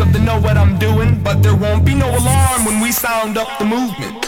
of the know what I'm doing, but there won't be no alarm when we sound up the movement.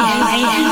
I, I, I